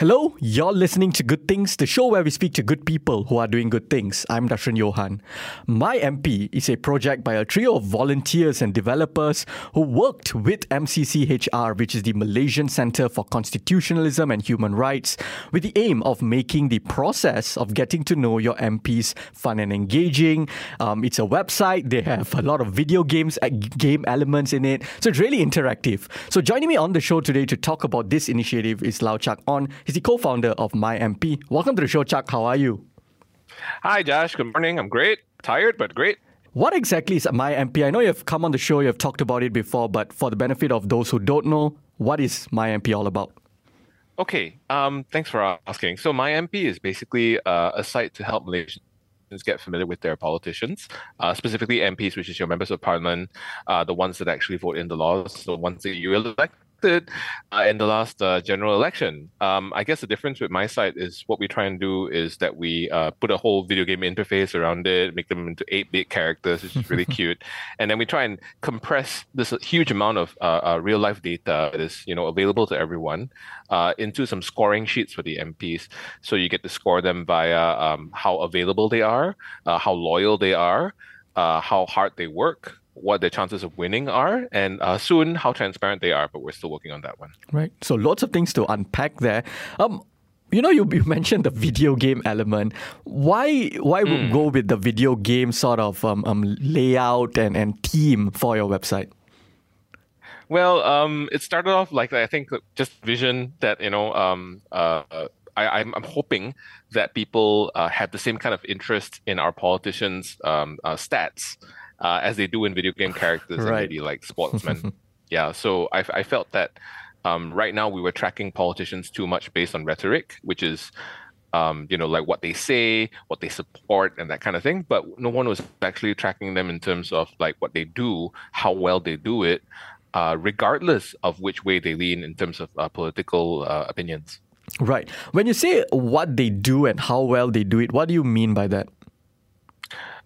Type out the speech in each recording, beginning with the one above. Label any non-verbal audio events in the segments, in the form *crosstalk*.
Hello, you're listening to Good Things, the show where we speak to good people who are doing good things. I'm Darshan Johan. My MP is a project by a trio of volunteers and developers who worked with MCCHR, which is the Malaysian Centre for Constitutionalism and Human Rights, with the aim of making the process of getting to know your MPs fun and engaging. Um, it's a website, they have a lot of video games, uh, game elements in it, so it's really interactive. So joining me on the show today to talk about this initiative is Lau Chak Onn. He's the co-founder of MyMP. Welcome to the show, Chuck. How are you? Hi, Josh. Good morning. I'm great. Tired, but great. What exactly is MyMP? I know you've come on the show, you've talked about it before, but for the benefit of those who don't know, what is MyMP all about? Okay, um, thanks for asking. So MyMP is basically uh, a site to help Malaysians get familiar with their politicians, uh, specifically MPs, which is your members of parliament, uh, the ones that actually vote in the laws, the ones that you elect elected uh, in the last uh, general election. Um, I guess the difference with my site is what we try and do is that we uh, put a whole video game interface around it, make them into 8 bit characters, which is really *laughs* cute. And then we try and compress this huge amount of uh, uh, real life data that is you know, available to everyone uh, into some scoring sheets for the MPs. So you get to score them via um, how available they are, how loyal they are. how hard they work, what their chances of winning are, and uh, soon how transparent they are. But we're still working on that one. Right. So lots of things to unpack there. Um, you know, you, you *laughs* mentioned the video game element. Why why mm. go with the video game sort of um, um, layout and, and theme for your website? Well, um, it started off like I think just vision that you know um, uh, I, am hoping that people uh, have the same kind of interest in our politicians' um, uh, stats uh, as they do in video game characters right. and maybe like sportsmen. *laughs* yeah, so I, I felt that um, right now we were tracking politicians too much based on rhetoric, which is um, you know, like what they say, what they support, and that kind of thing. But no one was actually tracking them in terms of like what they do, how well they do it, uh, regardless of which way they lean in terms of uh, political uh, opinions. Right. When you say what they do and how well they do it, what do you mean by that?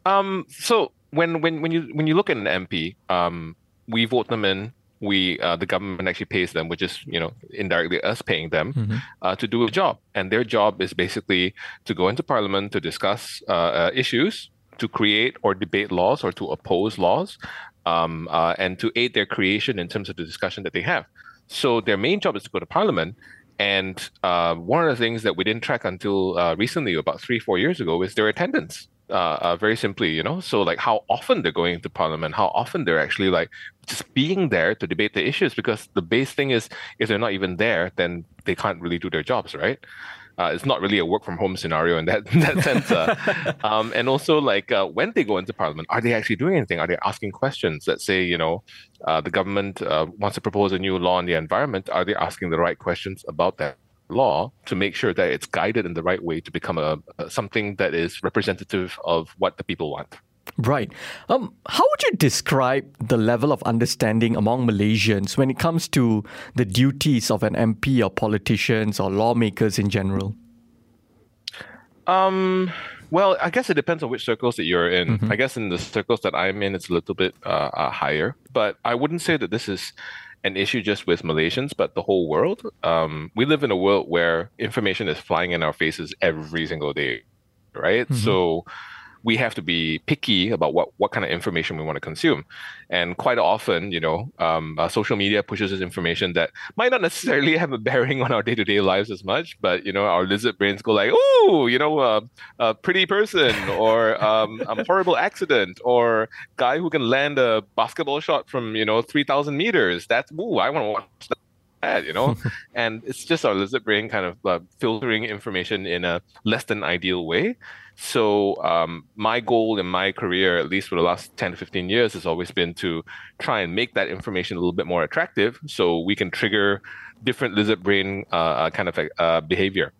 Um, so when when when you when you look at an MP, um, we vote them in. We uh, the government actually pays them, which is you know indirectly us paying them mm-hmm. uh, to do a job, and their job is basically to go into parliament to discuss uh, uh issues, to create or debate laws, or to oppose laws, um, uh, and to aid their creation in terms of the discussion that they have. So their main job is to go to parliament. And uh, one of the things that we didn't track until recently, about three, four years ago, is their attendance uh, uh, very simply, you know, so like how often they're going to parliament, how often they're actually like just being there to debate the issues. Because the base thing is, if they're not even there, then they can't really do their jobs, right? Uh, it's not really a work from home scenario in that *laughs* in that sense. Uh, *laughs* um, and also, like uh, when they go into parliament, are they actually doing anything? Are they asking questions? Let's say you know uh, the government uh, wants to propose a new law on the environment. Are they asking the right questions about that? Law to make sure that it's guided in the right way to become a, a something that is representative of what the people want. Right. Um, how would you describe the level of understanding among Malaysians when it comes to the duties of an MP or politicians or lawmakers in general? Um, well, I guess it depends on which circles that you're in. Mm-hmm. I guess in the circles that I'm in, it's a little bit uh, uh, higher. But I wouldn't say that this is an issue just with Malaysians, but the whole world. Um, we live in a world where information is flying in our faces every single day, right? Mm-hmm. So we have to be picky about what, what kind of information we want to consume. And quite often, you know, um, uh, social media pushes us information that might not necessarily have a bearing on our day to day lives as much, but, you know, our lizard brains go like, oh, you know, uh, a pretty person or um, a horrible accident or guy who can land a basketball shot from, you know, 3,000 meters. That's, ooh, I want to watch that you know *laughs* and it's just our lizard brain kind of uh, filtering information in a less than ideal way so um, my goal in my career, at least for the last 10 to 15 years, has always been to try and make that information a little bit more attractive so we can trigger different lizard brain uh, uh kind of uh, behavior.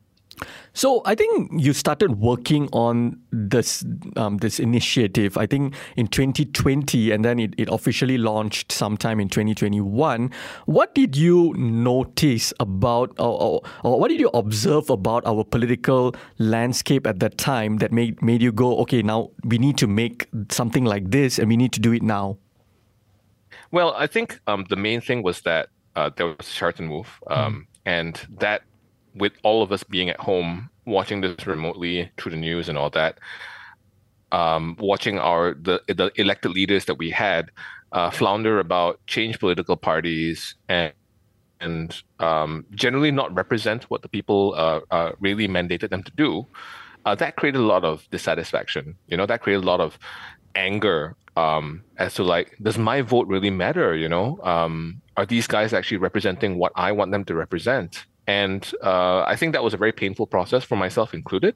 So I think you started working on this um, this initiative. I think in 2020, and then it, it officially launched sometime in 2021. What did you notice about, or, or, or, what did you observe about our political landscape at that time that made made you go, okay, now we need to make something like this, and we need to do it now? Well, I think um, the main thing was that uh, there was a Sheraton move, um, mm. and that with all of us being at home watching this remotely through the news and all that, um, watching our the the elected leaders that we had uh, flounder about change political parties and and um, generally not represent what the people uh, uh, really mandated them to do, uh, that created a lot of dissatisfaction. You know, that created a lot of anger um, as to like, does my vote really matter? You know, um, are these guys actually representing what I want them to represent? And uh, I think that was a very painful process for myself included.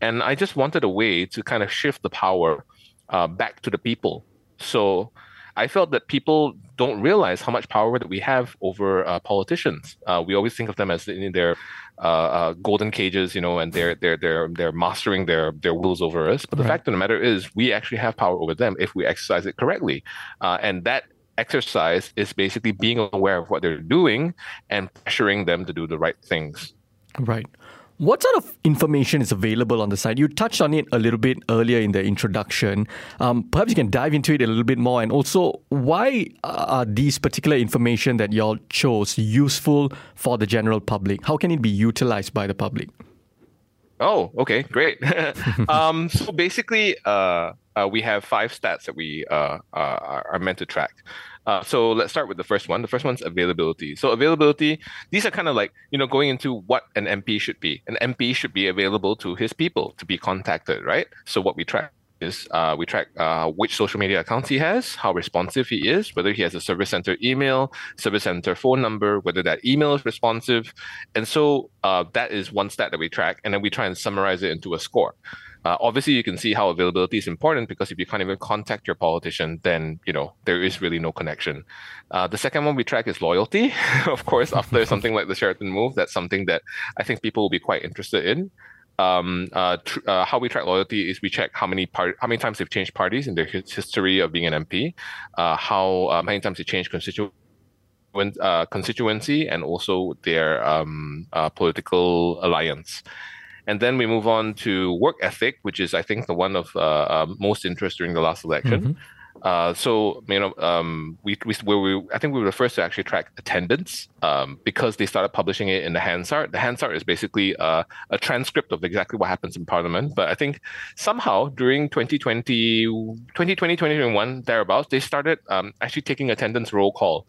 And I just wanted a way to kind of shift the power uh, back to the people. So I felt that people don't realize how much power that we have over uh, politicians. Uh, we always think of them as in their uh, uh, golden cages, you know, and they're they're they're they're mastering their their wills over us. But the right. fact of the matter is, we actually have power over them if we exercise it correctly, uh, and that exercise is basically being aware of what they're doing and pressuring them to do the right things. Right. What sort of information is available on the site? You touched on it a little bit earlier in the introduction. Um, perhaps you can dive into it a little bit more. And also, why are these particular information that y'all chose useful for the general public? How can it be utilized by the public? Oh, okay, great. *laughs* um, *laughs* so basically, uh, uh, we have five stats that we uh, uh are meant to track. Uh, so let's start with the first one. The first one's availability. So availability, these are kind of like, you know, going into what an MP should be. An MP should be available to his people to be contacted, right? So what we track is uh, we track uh, which social media accounts he has, how responsive he is, whether he has a service center email, service center phone number, whether that email is responsive. And so uh, that is one stat that we track. And then we try and summarize it into a score. Uh, obviously, you can see how availability is important because if you can't even contact your politician, then you know there is really no connection. Uh, the second one we track is loyalty. *laughs* of course, after something like the Sheraton move, that's something that I think people will be quite interested in. Um, uh, tr- uh, how we track loyalty is we check how many how many times they've changed parties in their history of being an MP, uh, how uh, many times they changed constituent uh, constituency, and also their um, uh, political alliance. And then we move on to work ethic, which is, I think, the one of uh, most interest during the last election. Mm-hmm. Uh, so you know, um, we, we, we, I think we were the first to actually track attendance um, because they started publishing it in the Hansard. The Hansard is basically uh, a transcript of exactly what happens in Parliament. But I think somehow during 2020, 2020, 2021, thereabouts, they started um, actually taking attendance roll call.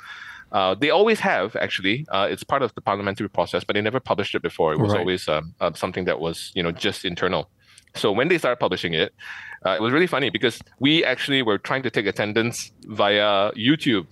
Uh, they always have actually. Uh, it's part of the parliamentary process, but they never published it before. It was right. always um, uh, something that was you know just internal. So when they started publishing it, uh, it was really funny because we actually were trying to take attendance via YouTube.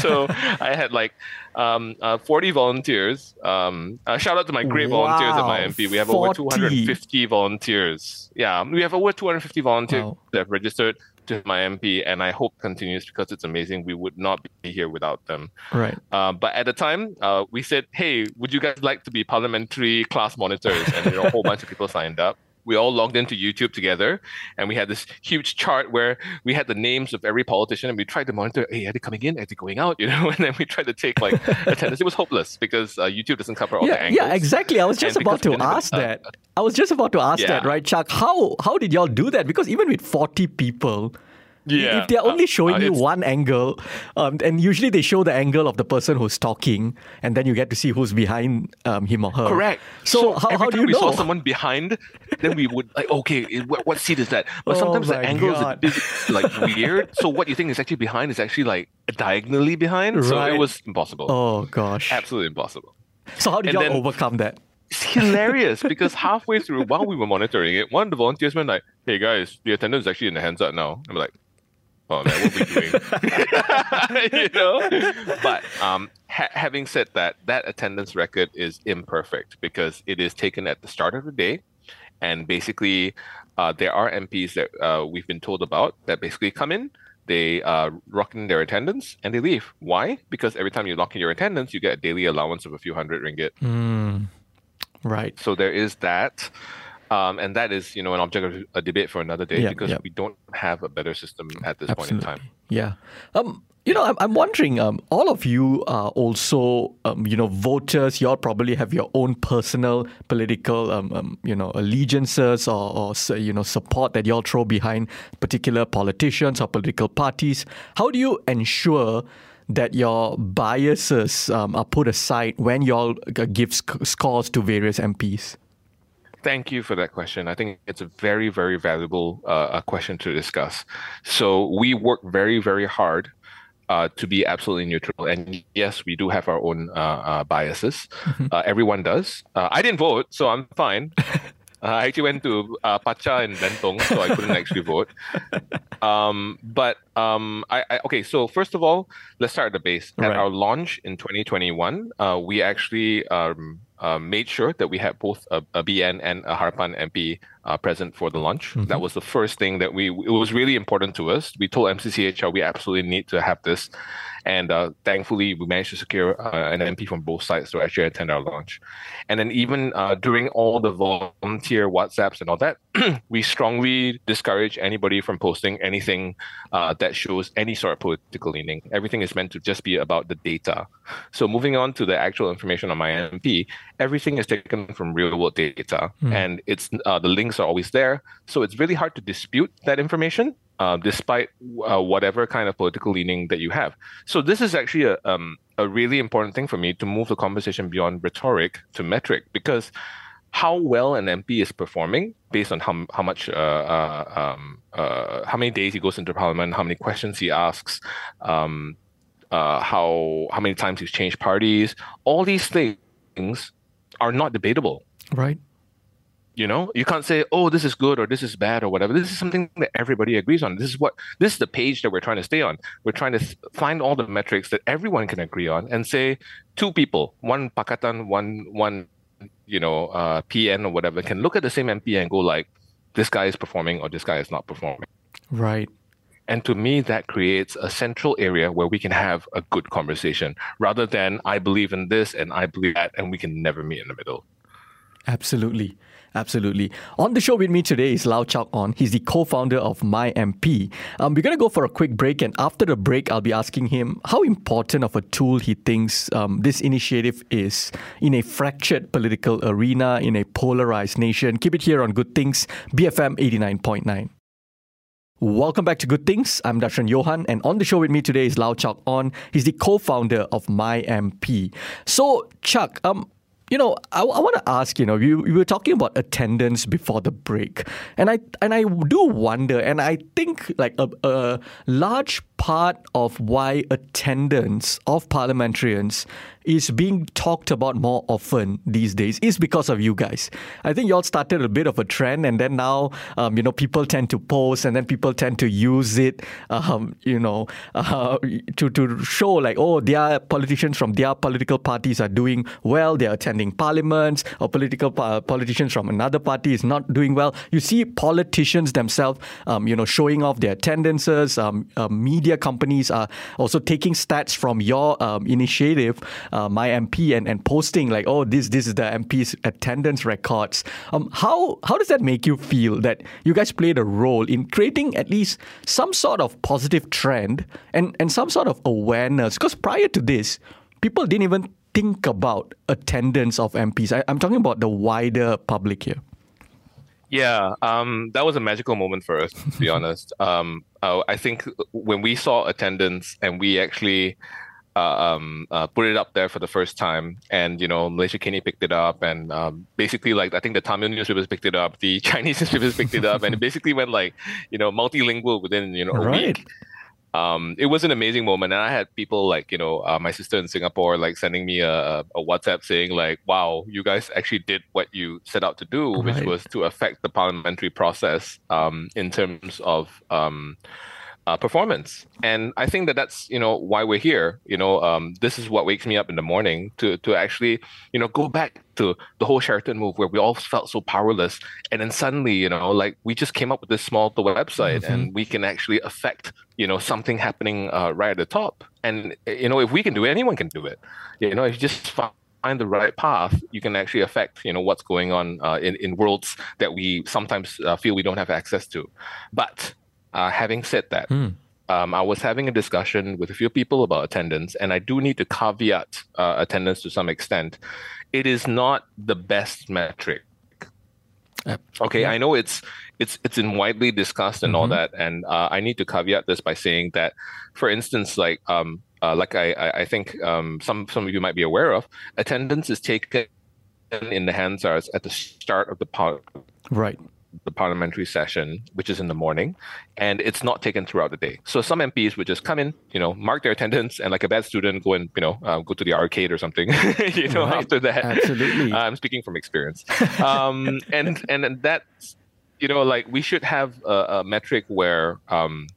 *laughs* so *laughs* I had like um, uh, 40 volunteers. Um, uh, shout out to my great wow. volunteers at my MP. We have 40. over 250 volunteers. Yeah, we have over 250 volunteers wow. that have registered to my MP, and I hope continues because it's amazing. We would not be here without them. Right. Uh, but at the time, uh, we said, "Hey, would you guys like to be parliamentary class monitors?" And you know, a whole bunch of people signed up we all logged into YouTube together and we had this huge chart where we had the names of every politician and we tried to monitor, hey, are they coming in? Are they going out? *laughs* You know, and then we tried to take like *laughs* attendance. It was hopeless because uh, YouTube doesn't cover all yeah, the angles. Yeah, exactly. I was just and about to ask that. I was just about to ask yeah. that, right, Chuck? How how did y'all do that? Because even with 40 people, yeah. If they're only uh, showing uh, you one angle, um, and usually they show the angle of the person who's talking, and then you get to see who's behind um, him or her. Correct. So, so how, how do you we know? saw someone behind, then we would like, okay, what, what seat is that? But oh sometimes the angle is a bit like weird. so what you think is actually behind is actually like diagonally behind. Right. So it was impossible. Oh gosh. Absolutely impossible. So how did you overcome that? It's hilarious because halfway through, while we were monitoring it, one of the volunteers went like, "Hey guys, the attendance is actually in the Hansard now." I'm like, oh that what be doing? *laughs* you know. But um, ha- having said that, that attendance record is imperfect because it is taken at the start of the day, and basically, uh, there are MPs that uh, we've been told about that basically come in. They uh, lock in their attendance and they leave. Why? Because every time you lock in your attendance, you get a daily allowance of a few hundred ringgit. Mm, right. So there is that. Um, and that is, you know, an object of a debate for another day yeah, because yeah. we don't have a better system at this Absolutely. point in time. Yeah. Um, you know, I'm, I'm wondering, um, all of you are also, um, you know, voters. You all probably have your own personal political, um, um, you know, allegiances or, or, you know, support that you all throw behind particular politicians or political parties. How do you ensure that your biases um, are put aside when you all give sc- scores to various MPs? Thank you for that question. I think it's a very, very valuable uh, question to discuss. So we work very, very hard uh, to be absolutely neutral. And yes, we do have our own uh, uh, biases. Mm-hmm. Uh, everyone does. Uh, I didn't vote, so I'm fine. *laughs* I actually went to uh, Pacha and Bentong, so I couldn't actually vote. *laughs* Um, but um, I, I, okay. So first of all, let's start at the base. At right. our launch in 2021, we actually um, uh, made sure that we had both a, a BN and a Harapan MP uh, present for the launch. Mm-hmm. That was the first thing that we, it was really important to us. We told MCCHR we absolutely need to have this. And uh, thankfully, we managed to secure uh, an MP from both sides to actually attend our launch. And then, even uh, during all the volunteer WhatsApps and all that, *clears throat* we strongly discourage anybody from posting anything uh, that shows any sort of political leaning. Everything is meant to just be about the data. So, moving on to the actual information on my MP, everything is taken from real world data, mm. and it's uh, the links are always there. So, it's really hard to dispute that information uh, despite uh, whatever kind of political leaning that you have. So this is actually a um, a really important thing for me to move the conversation beyond rhetoric to metric because how well an MP is performing based on how how much uh, uh, um, uh, how many days he goes into parliament, how many questions he asks. Um, uh, how how many times he's changed parties? All these things are not debatable. Right. You know, you can't say, "Oh, this is good" or "This is bad" or whatever. This is something that everybody agrees on. This is what this is the page that we're trying to stay on. We're trying to find all the metrics that everyone can agree on, and say two people, one pakatan, one one, you know, uh, PN or whatever, can look at the same MP and go like, "This guy is performing" or "This guy is not performing." Right. And to me, that creates a central area where we can have a good conversation rather than I believe in this and I believe that, and we can never meet in the middle. Absolutely. Absolutely. On the show with me today is Lau Chak Onn. He's the co-founder of MyMP. Um, we're going to go for a quick break, and after the break, I'll be asking him how important of a tool he thinks um, this initiative is in a fractured political arena, in a polarized nation. Keep it here on Good Things, BFM 89.9. Welcome back to Good Things. I'm Darshan Johan, and on the show with me today is Lau Chak Onn. He's the co-founder of MyMP. So, Chuck, um, you know, I, I want to ask. You know, we, we were talking about attendance before the break, and I and I do wonder, and I think like a, a large part of why attendance of parliamentarians is being talked about more often these days is because of you guys. I think y'all started a bit of a trend, and then now, um, you know, people tend to post, and then people tend to use it, um, you know, uh, to to show like, oh, their politicians from their political parties are doing well. They're attending parliaments, or political uh, politicians from another party is not doing well. You see politicians themselves, um, you know, showing off their attendances. Um, uh, media media companies are also taking stats from your um, initiative, uh, my MP, and, and posting like, oh, this this is the MP's attendance records. Um, how how does that make you feel that you guys played a role in creating at least some sort of positive trend and and some sort of awareness? Because prior to this, people didn't even think about attendance of MPs. I, I'm talking about the wider public here. Yeah, um, that was a magical moment for us, to be *laughs* honest. Um, uh, I think when we saw attendance and we actually uh, um, uh, put it up there for the first time, and you know Malaysiakini picked it up, and um, basically like I think the Tamil newspapers picked it up, the *laughs* Chinese newspapers picked it up, and it basically went like you know multilingual within you know a right. week um, it was an amazing moment. And I had people like, you know, uh, my sister in Singapore, like sending me a, a WhatsApp saying, like, wow, you guys actually did what you set out to do, right. which was to affect the parliamentary process um, in terms of um, uh, performance. And I think that that's you know why we're here. You know, um, this is what wakes me up in the morning to to actually you know go back to the whole Sheraton move where we all felt so powerless, and then suddenly you know like we just came up with this small website mm-hmm. and we can actually affect you know something happening uh, right at the top. And you know if we can do it, anyone can do it. You know if you just find the right path, you can actually affect you know what's going on uh, in in worlds that we sometimes uh, feel we don't have access to. But uh, having said that, mm. um, I was having a discussion with a few people about attendance, and I do need to caveat uh, attendance to some extent. It is not the best metric. Uh, okay, yeah. I know it's it's it's in widely discussed and mm-hmm. all that, and uh, I need to caveat this by saying that, for instance, like um, uh, like I I think um, some some of you might be aware of, attendance is taken in the Hansards at the start of the part. Right the parliamentary session, which is in the morning, and it's not taken throughout the day. So some MPs would just come in, you know, mark their attendance, and like a bad student, go and you know, uh, go to the arcade or something. *laughs* you know, right. after that, absolutely. *laughs* I'm speaking from experience, um, *laughs* and and that's you know, like we should have a, a metric where. Um,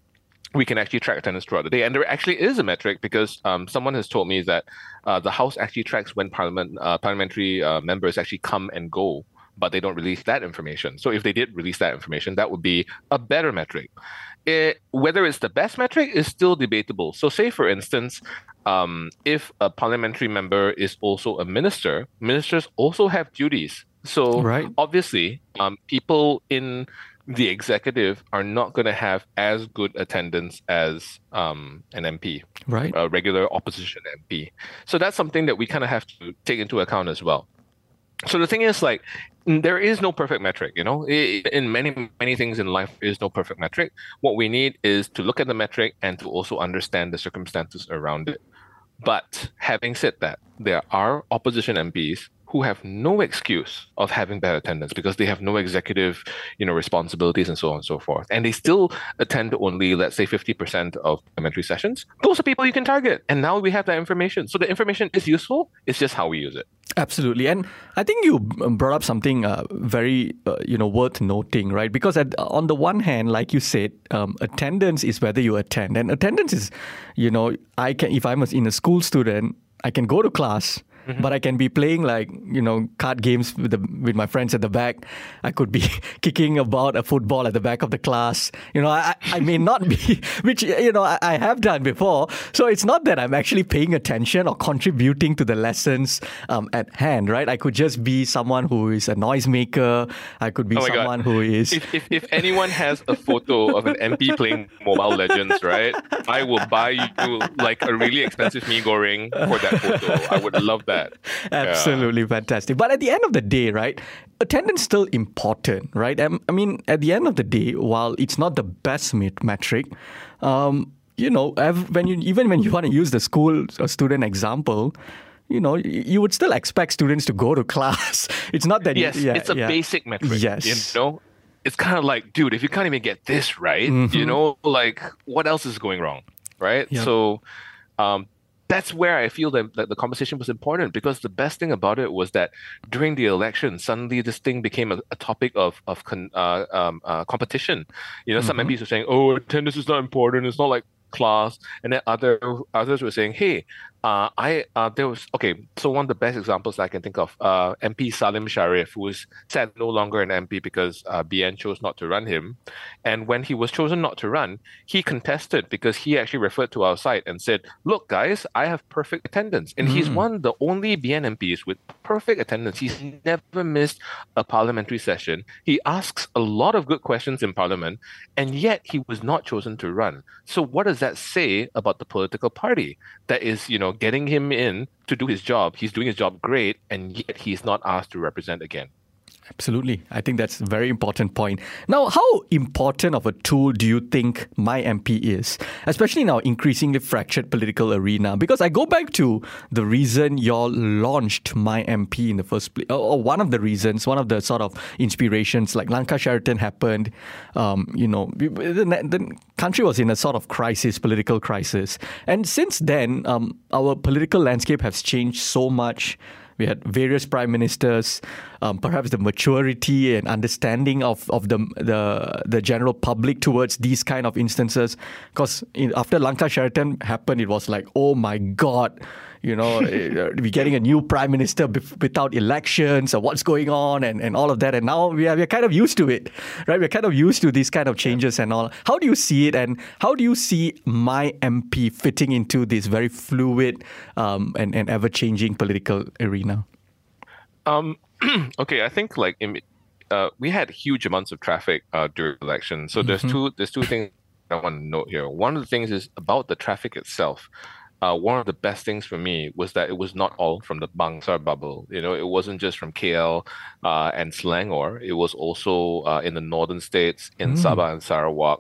we can actually track attendance throughout the day. And there actually is a metric because um, someone has told me that uh, the House actually tracks when parliament uh, parliamentary uh, members actually come and go but they don't release that information. So if they did release that information, that would be a better metric. It, whether it's the best metric is still debatable. So, say for instance, um, if a parliamentary member is also a minister, ministers also have duties. So, right. obviously, um, people in the executive are not going to have as good attendance as um, an MP, right? A regular opposition MP. So that's something that we kind of have to take into account as well. So the thing is, like, there is no perfect metric you know in many many things in life is no perfect metric what we need is to look at the metric and to also understand the circumstances around it but having said that there are opposition mps who have no excuse of having bad attendance because they have no executive, you know, responsibilities and so on and so forth. And they still attend only, let's say, 50% of parliamentary sessions. Those are people you can target. And now we have that information. So the information is useful. It's just how we use it. Absolutely, and I think you brought up something uh, very uh, you know worth noting, right? Because at, on the one hand, like you said, um, attendance is whether you attend, and attendance is, you know, I can if I'm in a school student, I can go to class Mm-hmm. But I can be playing like you know card games with the with my friends at the back. I could be *laughs* kicking about a football at the back of the class. You know, I, I may not be, *laughs* which you know I, I have done before. So it's not that I'm actually paying attention or contributing to the lessons um, at hand, right? I could just be someone who is a noisemaker. I could be oh someone God. who is. If, if, if anyone has a photo of an MP playing Mobile Legends, right, I will buy you like a really expensive mee goreng for that photo. I would love that that. *laughs* Absolutely yeah. fantastic. But at the end of the day, right, attendance still important, right? Um, I mean, at the end of the day, while it's not the best metric, um, you know, when you even when you want to use the school student example, you know, you would still expect students to go to *laughs* class. It's not that yes, yeah, it's a yeah. basic metric. Yes, you know, it's kind of like, dude, if you can't even get this right, mm-hmm. you know, like what else is going wrong, right? Yep. So, um, that's where I feel that, that the conversation was important because the best thing about it was that during the election, suddenly this thing became a, a topic of of con, uh, um, uh, competition. You know, mm-hmm. some MPs were saying, "Oh, attendance is not important. It's not like class," and then other others were saying, "Hey, uh, I uh, there was okay. So one of the best examples I can think of, uh, MP Salim Sharif, who is said no longer an MP because uh, BN chose not to run him, and when he was chosen not to run, he contested because he actually referred to our site and said, "Look, guys, I have perfect attendance," and mm. he's one of the only BN MPs with perfect attendance. He's never missed a parliamentary session. He asks a lot of good questions in Parliament, and yet he was not chosen to run. So what does that say about the political party? That is, you know getting him in to do his job. He's doing his job great, and yet he's not asked to represent again. Absolutely. I think that's a very important point. Now, how important of a tool do you think My MP is, especially in our increasingly fractured political arena? Because I go back to the reason y'all launched My MP in the first place, or one of the reasons, one of the sort of inspirations, like Langkah Sheraton happened. Um, you know, the, the, country was in a sort of crisis, political crisis. And since then, um, our political landscape has changed so much. We had various prime ministers. Um, perhaps the maturity and understanding of, of the, the the general public towards these kind of instances. Because after Langkah Sheraton happened, it was like, oh my god, you know, eh, we're getting a new prime minister without elections or what's going on and, and all of that. And now we are, we're kind of used to it, right? We're kind of used to these kind of changes and all. How do you see it? And how do you see my MP fitting into this very fluid um, and, and ever changing political arena? Um, *clears throat* okay, I think like uh, we had huge amounts of traffic uh, during election. So mm-hmm. there's two there's two things I want to note here. One of the things is about the traffic itself. Uh, one of the best things for me was that it was not all from the Bangsar bubble. You know, it wasn't just from KL uh, and Selangor. It was also uh, in the northern states, in mm. Sabah and Sarawak.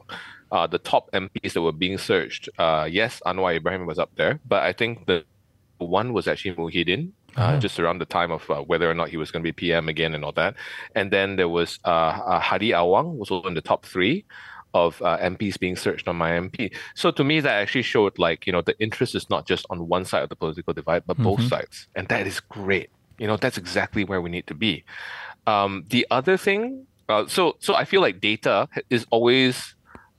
Uh, the top MPs that were being searched. Uh, yes, Anwar Ibrahim was up there, but I think the one was actually Muhyiddin, uh, uh-huh. just around the time of uh, whether or not he was going to be PM again and all that. And then there was uh, uh, Hadi Awang was also in the top three of uh, MPs being searched on my MP. So to me, that actually showed like, you know, the interest is not just on one side of the political divide, but mm-hmm. both sides. And that is great. You know, that's exactly where we need to be. Um, the other thing, uh, so so I feel like data is always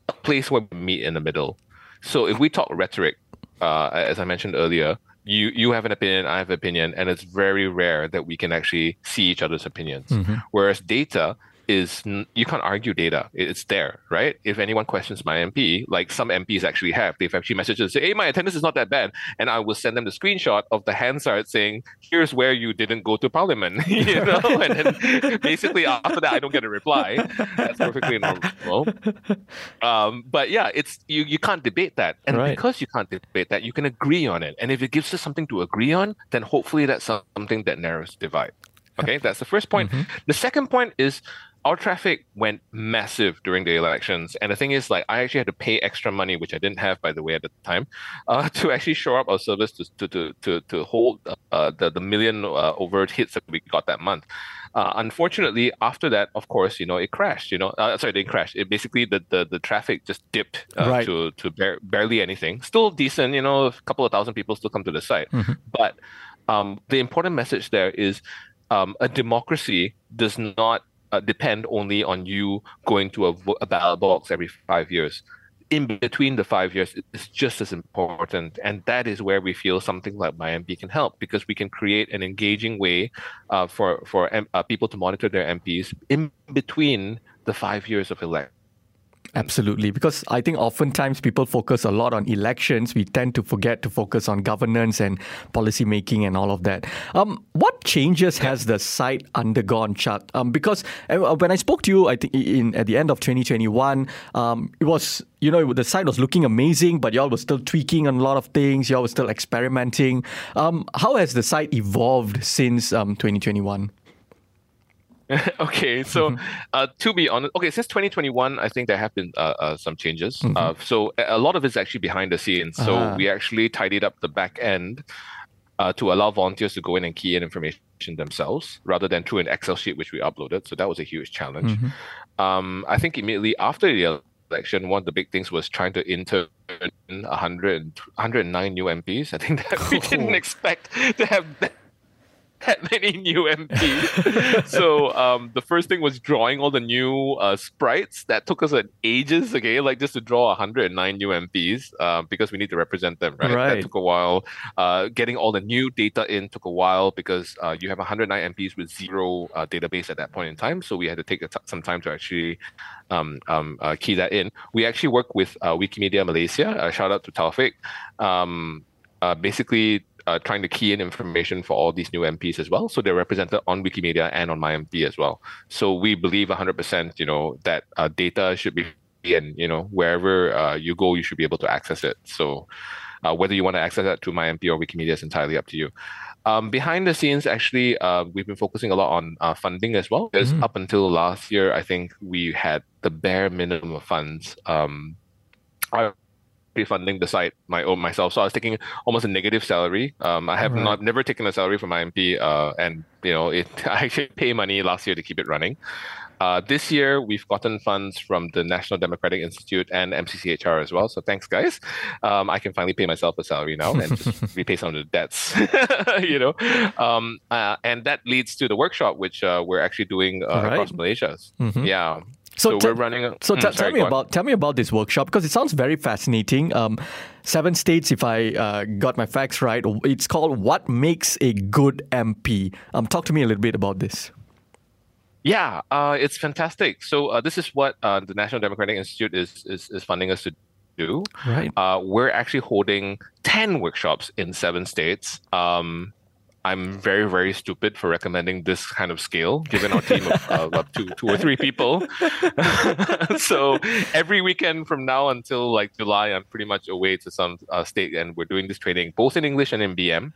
a place where we meet in the middle. So if we talk rhetoric, uh, as I mentioned earlier, you you have an opinion, I have an opinion, and it's very rare that we can actually see each other's opinions. Mm-hmm. Whereas data is you can't argue data. It's there, right? If anyone questions my MP, like some MPs actually have, they've actually messaged and say, "Hey, my attendance is not that bad," and I will send them the screenshot of the Hansard saying, "Here's where you didn't go to Parliament," *laughs* you know, *laughs* and then basically after that, I don't get a reply. That's perfectly normal. Um, but yeah, it's you. You can't debate that, and right. because you can't debate that, you can agree on it. And if it gives us something to agree on, then hopefully that's something that narrows the divide. Okay, that's the first point. Mm-hmm. The second point is our traffic went massive during the elections. And the thing is, like, I actually had to pay extra money, which I didn't have, by the way, at the time, *laughs* uh, to actually show up our service to to to to, to hold uh, the the million uh, overt hits that we got that month. Uh, unfortunately, after that, of course, you know, it crashed. You know, uh, sorry, it didn't crash. It basically the the, the traffic just dipped uh, right. to to bar- barely anything. Still decent, you know, a couple of thousand people still come to the site, mm-hmm. but um, the important message there is um, a democracy does not uh, depend only on you going to a, a ballot box every five years. In between the five years, it's just as important, and that is where we feel something like MyMP can help because we can create an engaging way uh, for for uh, people to monitor their MPs in between the five years of election Absolutely, because I think oftentimes people focus a lot on elections. We tend to forget to focus on governance and policy making and all of that. Um, what changes has the site undergone, Chuck? Um, because uh, when I spoke to you, I think in at the end of 2021, um, it was you know the site was looking amazing, but y'all were still tweaking on a lot of things. Y'all were still experimenting. Um, how has the site evolved since 2021? *laughs* Okay, so mm-hmm. uh, to be honest, okay, since 2021, I think there have been uh, uh, some changes. Mm-hmm. Uh, so a lot of it's actually behind the scenes. So uh-huh. we actually tidied up the back end uh, to allow volunteers to go in and key in information themselves rather than through an Excel sheet which we uploaded. So that was a huge challenge. Mm-hmm. Um, I think immediately after the election, one of the big things was trying to intern 100, 109 new MPs. I think that we *laughs* didn't expect to have that *laughs* that many new MPs. so um, the first thing was drawing all the new uh, sprites. That took us an ages, okay, like just to draw 109 new MPs uh, because we need to represent them, right? right. That took a while. Uh, getting all the new data in took a while because uh, you have 109 MPs with zero uh, database at that point in time. So we had to take some time to actually um, um, uh, key that in. We actually work with Wikimedia Malaysia. shout out to Taufik. Um, basically uh, trying to key in information for all these new MPs as well. So they're represented on Wikimedia and on MyMP as well. So we believe 100%, you know, that uh, data should be, and you know, wherever uh, you go, you should be able to access it. So uh, whether you want to access that to MyMP or Wikimedia is entirely up to you. Um, behind the scenes, actually, uh, we've been focusing a lot on uh, funding as well. Because mm-hmm. up until last year, I think we had the bare minimum of funds. Um, funding the site my own myself. So I was taking almost a negative salary. Um, I have right. not never taken a salary from MyMP, uh, and you know, it *laughs* I actually pay money last year to keep it running. Uh, this year, we've gotten funds from the National Democratic Institute and MCCHR as well. So thanks, guys. Um, I can finally pay myself a salary now and just *laughs* repay some of the debts, *laughs* you know. Um, uh, and that leads to the workshop, which uh, we're actually doing uh, right. across Malaysia. Mm-hmm. Yeah. So, so we're running. A, so mm, t- sorry, tell me about tell me about this workshop because it sounds very fascinating. Um, seven states, if I uh, got my facts right. It's called "What Makes a Good MP." Um, talk to me a little bit about this. Yeah, uh, it's fantastic. So uh, this is what uh, the National Democratic Institute is, is is funding us to do. Right. Uh, we're actually holding ten workshops in seven states. Um, I'm very, very stupid for recommending this kind of scale, given our team of uh, up to two or three people. *laughs* so every weekend from now until like July, I'm pretty much away to some uh, state, and we're doing this training both in English and in BM,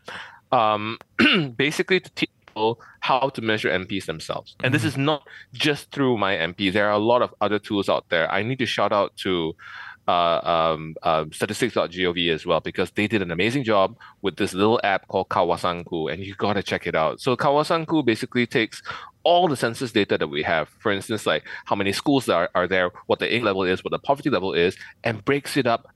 um, *clears throat* basically to teach people how to measure MPs themselves. And this is not just through my MP. There are a lot of other tools out there. I need to shout out to uh, um, um, statistics.gov as well because they did an amazing job with this little app called Kawasanku, and you gotta check it out. So Kawasanku basically takes all the census data that we have, for instance, like how many schools are, are there, what the age level is, what the poverty level is, and breaks it up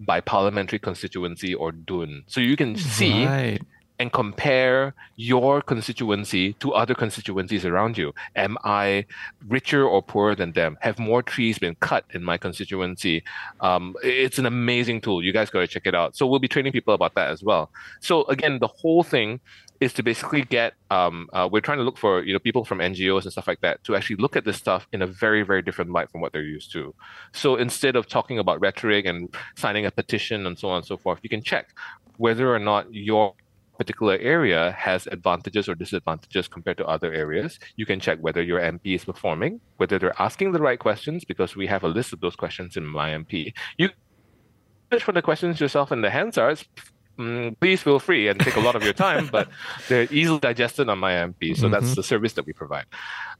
by parliamentary constituency or dun. So you can see Right. And compare your constituency to other constituencies around you. Am I richer or poorer than them? Have more trees been cut in my constituency? Um, it's an amazing tool. You guys got to check it out. So we'll be training people about that as well. So again, the whole thing is to basically get um, uh, we're trying to look for you know people from NGOs and stuff like that to actually look at this stuff in a very very different light from what they're used to. So instead of talking about rhetoric and signing a petition and so on and so forth, you can check whether or not your particular area has advantages or disadvantages compared to other areas. You can check whether your MP is performing, whether they're asking the right questions, because we have a list of those questions in my MP. You search for the questions yourself in the Hansards. Mm, please feel free and take a lot of your time, but *laughs* they're easily digested on my MP. So that's the service that we provide.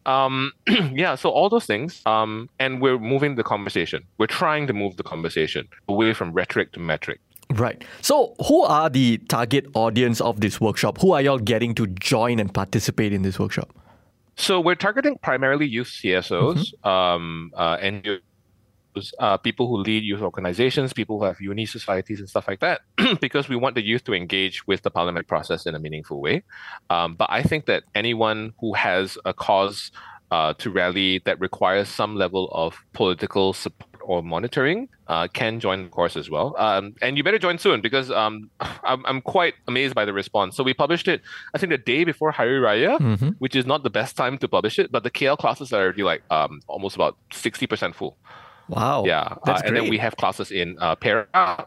Um, *clears throat* yeah, so all those things. Um, and we're moving the conversation. We're trying to move the conversation away from rhetoric to metric. Right. So, who are the target audience of this workshop? Who are y'all getting to join and participate in this workshop? So we're targeting primarily youth CSOs, um, uh, NGOs, uh, people who lead youth organizations, people who have uni societies and stuff like that, *clears throat* because we want the youth to engage with the parliament process in a meaningful way. Um, but I think that anyone who has a cause uh, to rally that requires some level of political support or monitoring uh, can join the course as well. Um, and you better join soon because um, *laughs* I'm, I'm quite amazed by the response. So we published it, I think, the day before Hari Raya, which is not the best time to publish it, but the KL classes are already like um, almost about 60% full. Wow. Yeah. Uh, and then we have classes in uh, Perak, uh,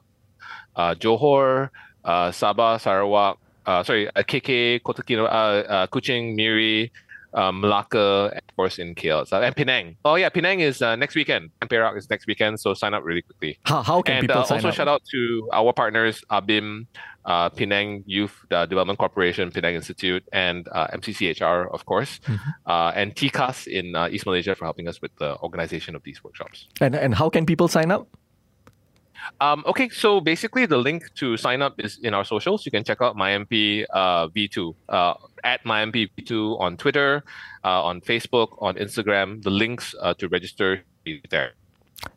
Johor, uh, Sabah, Sarawak, uh, sorry, uh, KK, Kota Kinabalu, uh, uh, Kuching, Miri, uh, Malacca, and of course in KL, so, and Penang. Oh yeah, Penang is uh, next weekend, and Perak is next weekend. So sign up really quickly. how, how can and people uh, sign also up? shout out to our partners, ABIM, uh, Penang Youth uh, Development Corporation, Penang Institute, and uh, MCCHR, of course, Mm-hmm. uh, and TCAS in uh, East Malaysia for helping us with the organization of these workshops. And, and how can people sign up? Um, okay, so basically the link to sign up is in our socials. You can check out MyMP uh, V2 uh, at MyMP V2 on Twitter, uh, on Facebook, on Instagram. The links uh, to register is there.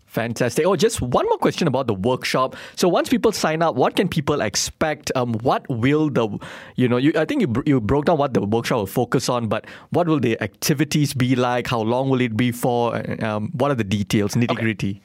Fantastic. Oh, just one more question about the workshop. So once people sign up, what can people expect? Um, what will the, you know, you, I think you, you broke down what the workshop will focus on, but what will the activities be like? How long will it be for? Um, what are the details, nitty gritty?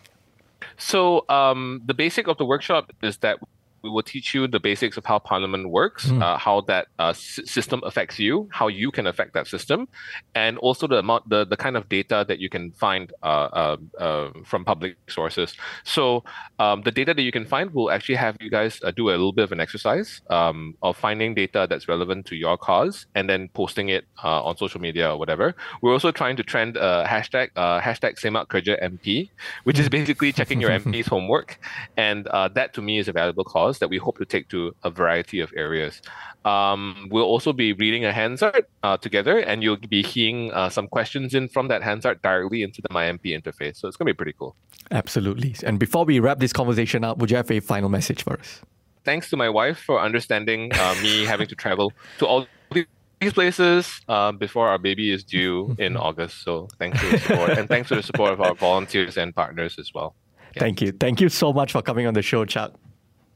So um, the basic of the workshop is that we will teach you the basics of how Parliament works, uh, how that uh, s- system affects you, how you can affect that system, and also the amount, the, the kind of data that you can find uh, uh, uh, from public sources. So um, the data that you can find will actually have you guys uh, do a little bit of an exercise um, of finding data that's relevant to your cause and then posting it uh, on social media or whatever. We're also trying to trend a hashtag uh, hashtag Semak Kerja MP, which is basically checking your *laughs* MP's homework, and uh, that to me is a valuable cause that we hope to take to a variety of areas. Um, we'll also be reading a Hansard uh, together, and you'll be hearing uh, some questions in from that Hansard directly into the MyMP interface. So it's going to be pretty cool. Absolutely. And before we wrap this conversation up, would you have a final message for us? Thanks to my wife for understanding uh, me *laughs* having to travel to all these places uh, before our baby is due in *laughs* August. So thanks for the support, and thanks for the support of our volunteers and partners as well. Thank you. Thank you so much for coming on the show, Chuck.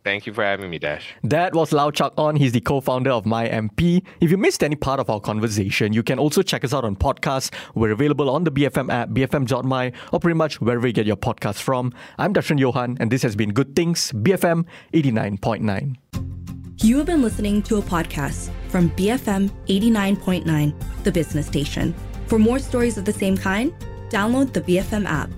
Thank you for having me, Dash. That was Lau Chak Onn. He's the co-founder of MyMP. If you missed any part of our conversation, you can also check us out on podcasts. We're available on the BFM app, bfm.my, or pretty much wherever you get your podcasts from. I'm Darshan Johan, and this has been Good Things, BFM 89.9. You have been listening to a podcast from BFM 89.9, the business station. For more stories of the same kind, download the BFM app.